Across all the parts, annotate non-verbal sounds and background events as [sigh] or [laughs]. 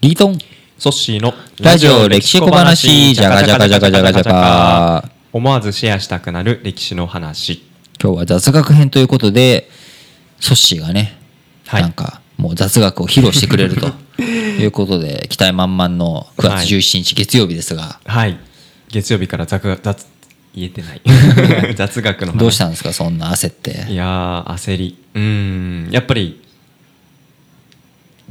リートン。ソッシーのラジオ歴史小話。じゃがじゃがじゃがじゃがじゃが思わずシェアしたくなる歴史の話。今日は雑学編ということでソッシーがね、はい。なんかもう雑学を披露してくれると。[laughs] いうことで期待満々の9はい。月17日月曜日ですが、はい。月曜日から雑学雑言えてない。[laughs] 雑学の話。どうしたんですかそんな焦って。いやー焦り。うーん。やっぱり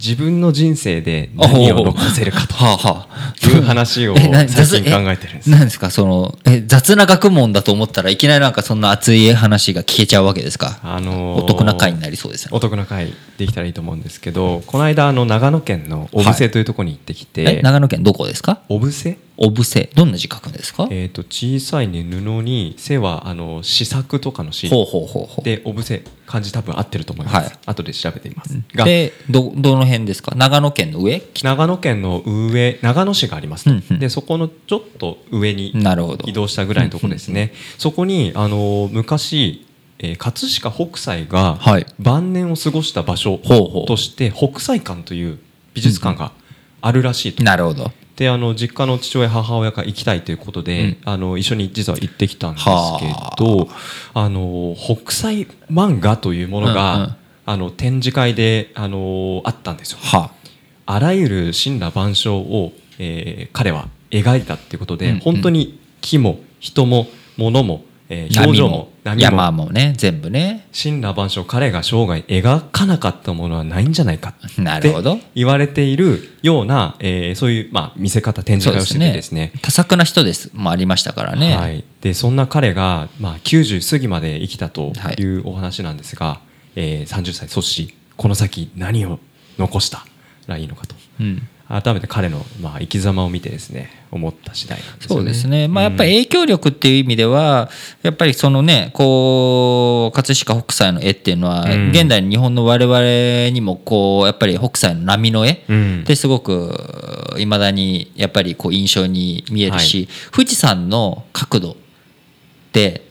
自分の人生で何を残せるかはあはあ。という話を [laughs] 最近考えてるんです。え何ですか？そのえ雑な学問だと思ったらいきなりなんかそんな熱い話が聞けちゃうわけですか、あのーお得な回になりそうですよね。お得な回できたらいいと思うんですけどこの間あの長野県の小布施というところに行ってきて、え長野県どこですか？小布施？おぶせどんな字書くんですか？えー、と小さい、ね、布に背はあの試作とかの詩。ほうほうほうほう。で小布施漢字多分合ってると思います、はい。後で調べてみます。が。でどどの辺ですか？長野県の上？長野県の上。長野市がありますと、うんうん。でそこのちょっと上に移動したぐらいのところですね、そこにあの昔、えー葛飾北斎がはい。晩年を過ごした場所として北斎館という美術館があるらしいと。なるほど。であの実家の父親母親が行きたいということで、うん。あの一緒に実は行ってきたんですけはどあの北斎漫画というものが、うんうん。あの展示会であのあったんですよ。はあ。らゆる神羅万象を、えー彼は描いたっていうことで、うんうん。本当に木も人も物も、えー表情も山もね全部ね。神羅万象彼が生涯描かなかったものはないんじゃないかってなるほど。言われているような、えーそういう、まあ、見せ方展示会をしててですね。多作な人ですもありましたからね、はい、でそんな彼が、まあ、90過ぎまで生きたとはいいうお話なんですが、えー30歳阻止この先何を残したらいいのかと。うん改めて彼の、まあ、生き様を見てですね思った次第なんですよね。そうですね、まあ、やっぱりり、影響力っていう意味では、やっぱりそのねこう葛飾北斎の絵っていうのは、うん。現代の日本の我々にもこうやっぱり北斎の波の絵うんってすごくいまだにやっぱりこう印象に見えるし、富士山の角度って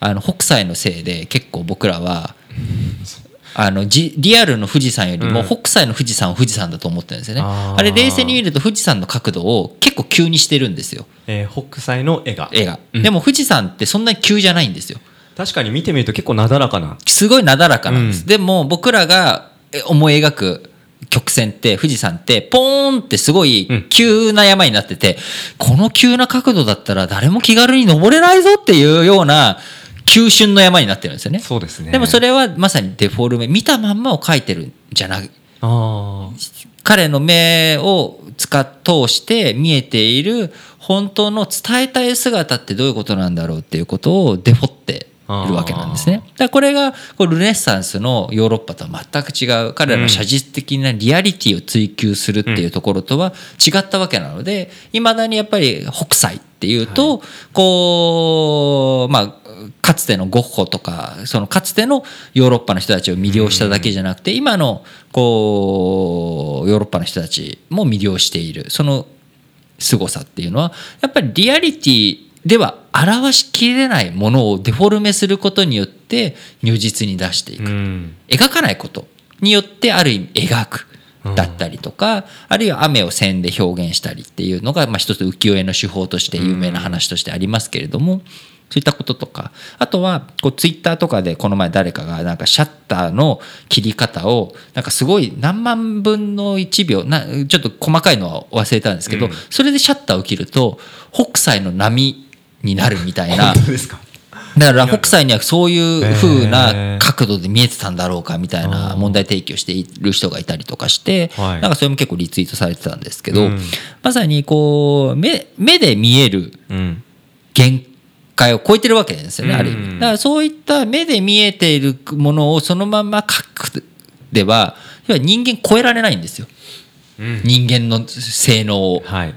あの北斎のせいで結構僕らはあのじリアルの富士山よりもうん。北斎の富士山を富士山だと思ってるんですよね、あー。あれ冷静に見ると富士山の角度を結構急にしてるんですよ。えー北斎の絵が。絵が、うん。でも富士山ってそんなに急じゃないんですよ。確かに見てみると結構なだらかな。すごいなだらかなんです、うん。でも僕らがえ思い描く曲線って富士山ってポーンってすごいうん。急な山になってて、この急な角度だったら誰も気軽に登れないぞっていうような急峻の山になってるんですよね。そうですね。でもそれはまさにデフォルメ見たまんまを描いてるんじゃないあ彼の目を使っ通して見えている本当の伝えたい姿ってどういうことなんだろうっていうことをデフォっているわけなんですね。だこれがこうルネッサンスのヨーロッパとは全く違う彼らの写実的なリアリティを追求するっていうところとは違ったわけなのでいまだにやっぱり北斎っていうと、こうまあかつてのゴッホとかそのかつてのヨーロッパの人たちを魅了しただけじゃなくて今のこうヨーロッパの人たちも魅了しているその凄さっていうのはやっぱりリアリティでは表しきれないものをデフォルメすることによって如実に出していく、うん。描かないことによってある意味描くだったりとか、あるいは雨を線で表現したりっていうのが、まあ、一つ浮世絵の手法として有名な話としてありますけれども、そういったこととかあとはこうツイッターとかでこの前誰かがなんかシャッターの切り方をなんかすごい何万分の1秒なちょっと細かいのは忘れたんですけど、うん。それでシャッターを切ると北斎の波になるみたいな。本当ですか？だから北斎にはそういう風へなー。角度で見えてたんだろうかみたいな問題提起をしている人がいたりとかして、はい。なんかそれも結構リツイートされてたんですけど、うん。まさにこう目目で見えるうん。限界を超えてるわけですよね、ある意うん味。だからそういった目で見えているものをそのまま描くでは要は人間超えられないんですよ。うん。人間の性能を。はい。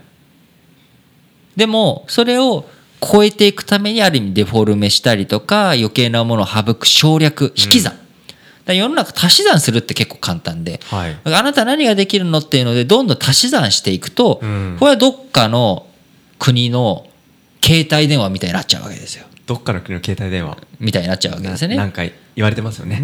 でもそれを超えていくためにある意味デフォルメしたりとか余計なものを省く省略引き算、だから世の中足し算するって結構簡単で、はい。あなた何ができるのっていうのでどんどん足し算していくと、うん。これはどっかの国の携帯電話みたいになっちゃうわけですよ。どっかの国の携帯電話？みたいになっちゃうわけですよね。何回言われてますよね、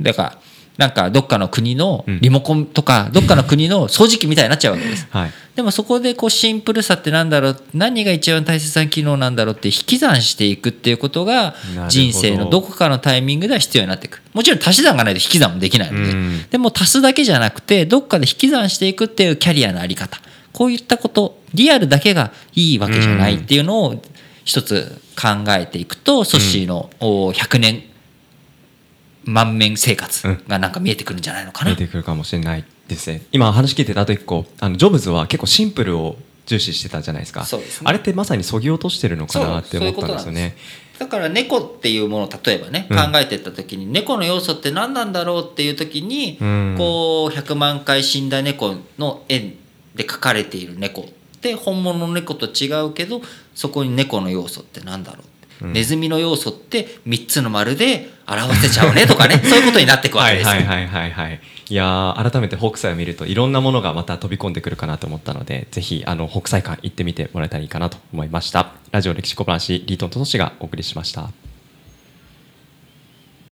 だからなんかどっかの国のリモコンとか、どっかの国の [laughs] 掃除機みたいになっちゃうわけです。はい。でもそこでこうシンプルさってなんだろう何が一番大切な機能なんだろうって引き算していくっていうことが人生のどこかのタイミングでは必要になっていくもちろん足し算がないと引き算もできないので、うん。でも足すだけじゃなくてどっかで引き算していくっていうキャリアのあり方こういったことリアルだけがいいわけじゃないっていうのを一つ考えていくとソッシーのお100年満面生活がなんか見えてくるんじゃないのかな。見えてくるかもしれないですね。今話聞いてたあと一個あのジョブズは結構シンプルを重視してたじゃないですか。ね。あれってまさにそぎ落としてるのかなって思ったんですよね。だから猫っていうものを例えばね、うん。考えていった時に猫の要素って何なんだろうっていう時に、うん。こう100万回死んだ猫の絵で描かれている猫。って本物の猫と違うけどそこに猫の要素って何だろううん。ネズミの要素って3つの丸で表せちゃうねとかね。[laughs] そういうことになっていくわはけですよ。いはいはいはいはい。いやー改めて北斎を見るといろんなものがまた飛び込んでくるかなと思ったのでぜひあの北斎館行ってみてもらえたらいいかなと思いました。ラジオ歴史小話リートンとトシがお送りしました